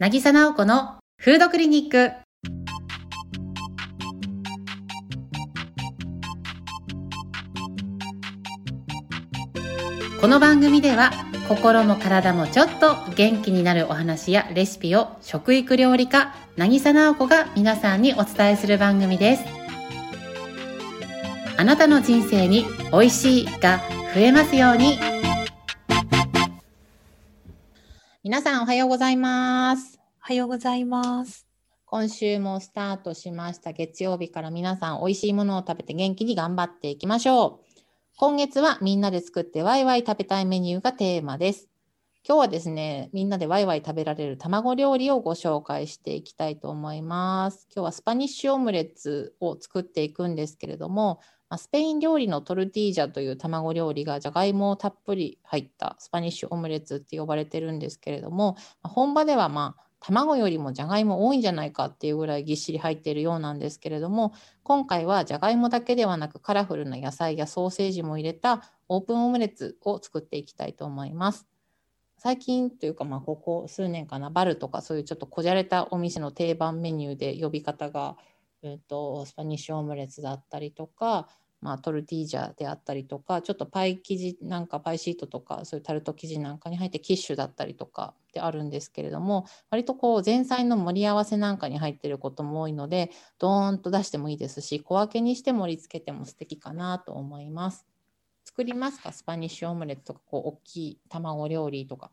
渚直子のフードクリニック。この番組では心も体もちょっと元気になるお話やレシピを食育料理家渚直子が皆さんにお伝えする番組ですあなたの人生に美味しいが増えますように皆さんおはようございますおはようございます今週もスタートしました月曜日から皆さん美味しいものを食べて元気に頑張っていきましょう今月はみんなで作ってワイワイ食べたいメニューがテーマです。今日はですね、みんなでワイワイ食べられる卵料理をご紹介していきたいと思います。今日はスパニッシュオムレツを作っていくんですけれども、スペイン料理のトルティージャという卵料理がじゃがいもをたっぷり入ったスパニッシュオムレツって呼ばれてるんですけれども、本場ではまあ卵よりもじゃがいも多いんじゃないかっていうぐらいぎっしり入っているようなんですけれども今回はじゃがいもだけではなくカラフルな野菜やソーセージも入れたオープンオムレツを作っていきたいと思います。最近というかまあここ数年かなバルとかそういうちょっとこじゃれたお店の定番メニューで呼び方が、えーとスパニッシュオムレツだったりとかまあ、トルティージャであったりとかちょっとパイ生地なんかパイシートとかそういうタルト生地なんかに入ってキッシュだったりとかであるんですけれども割とこう前菜の盛り合わせなんかに入ってることも多いのでドーンと出してもいいですし小分けにして盛り付けても素敵かなと思います。作りますか？スパニッシュオムレツとかこう大きい卵料理とか。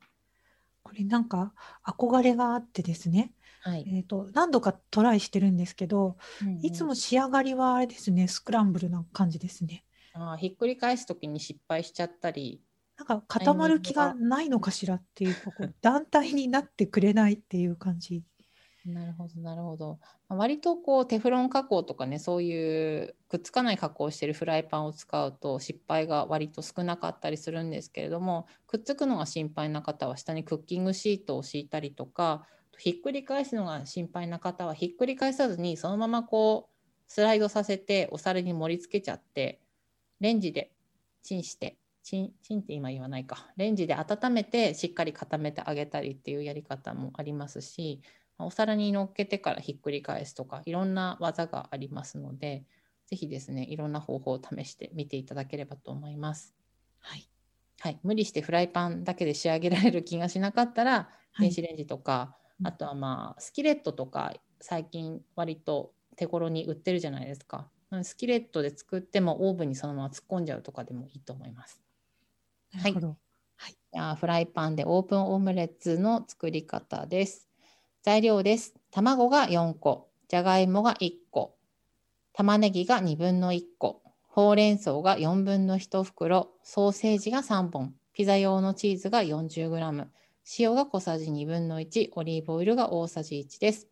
これなんか憧れがあってですね。はい、えーと、何度かトライしてるんですけど、うんうん、いつも仕上がりはあれですね。スクランブルな感じですね。あひっくり返す時に失敗しちゃったり。なんか固まる気がないのかしらっていうこう 団体になってくれないっていう感じ。なるほどなるほど。割とこうテフロン加工とかねそういうくっつかない加工をしてるフライパンを使うと失敗が割と少なかったりするんですけれどもくっつくのが心配な方は下にクッキングシートを敷いたりとかひっくり返すのが心配な方はひっくり返さずにそのままこうスライドさせてお皿に盛り付けちゃってレンジでチンしてチンチンって今言わないかレンジで温めてしっかり固めてあげたりっていうやり方もありますしお皿に乗っけてからひっくり返すとかいろんな技がありますので是非ですねいろんな方法を試してみていただければと思います。はい、はい、無理してフライパンだけで仕上げられる気がしなかったら、電子レンジとかあとはまあスキレットとか最近割と手頃に売ってるじゃないですか。スキレットで作ってもオーブンにそのまま突っ込んじゃうとかでもいいと思います。はい。はい、フライパンでオープンオムレツの作り方です。材料です。卵が4個、じゃがいもが1個、玉ねぎが2分の1個、ほうれん草が4分の1袋、ソーセージが3本、ピザ用のチーズが 40g、塩が小さじ2分の1、オリーブオイルが大さじ1です。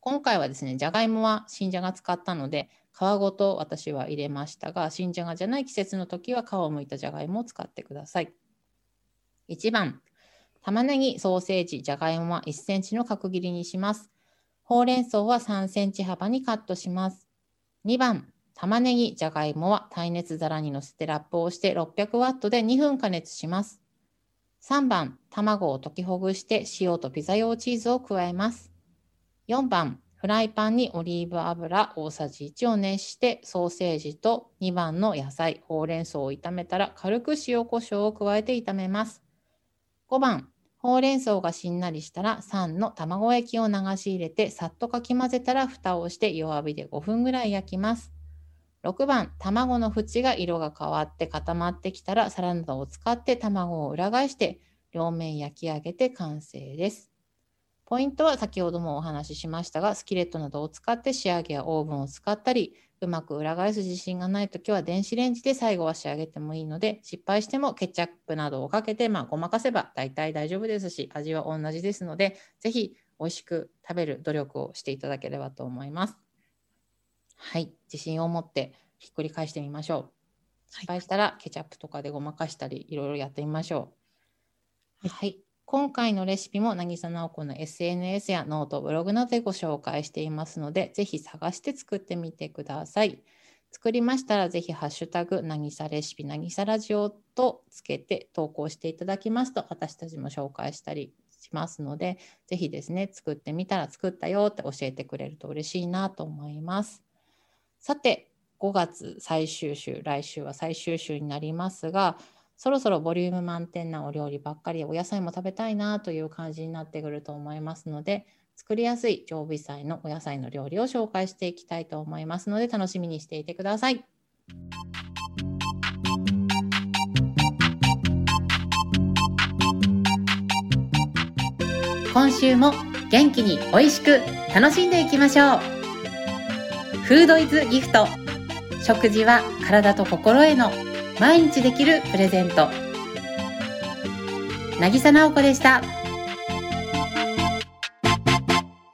今回はですね、じゃがいもは新じゃが使ったので、皮ごと私は入れましたが、新じゃがじゃない季節の時は皮をむいたじゃがいもを使ってください。1番、玉ねぎ、ソーセージ、じゃがいもは1センチの角切りにします。ほうれん草は3センチ幅にカットします。2番、玉ねぎ、じゃがいもは耐熱皿にのせてラップをして600ワットで2分加熱します。3番、卵を溶きほぐして塩とピザ用チーズを加えます。4番、フライパンにオリーブ油大さじ1を熱してソーセージと2番の野菜、ほうれん草を炒めたら軽く塩コショウを加えて炒めます。5番、ほうれん草がしんなりしたら3の卵液を流し入れてさっとかき混ぜたら蓋をして弱火で5分ぐらい焼きます。6番、卵の縁が色が変わって固まってきたら、サラダを使って卵を裏返して両面焼き上げて完成です。ポイントは先ほどもお話ししましたが、スキレットなどを使って仕上げやオーブンを使ったり、うまく裏返す自信がないときは電子レンジで最後は仕上げてもいいので、失敗してもケチャップなどをかけて、まあ、ごまかせば大体大丈夫ですし、味は同じですので、ぜひ美味しく食べる努力をしていただければと思います。はい、自信を持ってひっくり返してみましょう。失敗したらケチャップとかでごまかしたりいろいろやってみましょう。はい、はい、今回のレシピも渚直子の SNS やノート、ブログなどでご紹介していますので、ぜひ探して作ってみてください。作りましたら、ぜひハッシュタグ、なぎさレシピ、なぎさラジオとつけて投稿していただきますと、私たちも紹介したりしますので、ぜひですね、作ってみたら作ったよって教えてくれると嬉しいなと思います。さて、5月最終週、来週は最終週になりますが、そろそろボリューム満点なお料理ばっかり、お野菜も食べたいなという感じになってくると思いますので、作りやすい常備菜のお野菜の料理を紹介していきたいと思いますので、楽しみにしていてください。今週も元気に美味しく楽しんでいきましょうフードイズギフト食事は体と心への毎日できるプレゼント渚直子でした。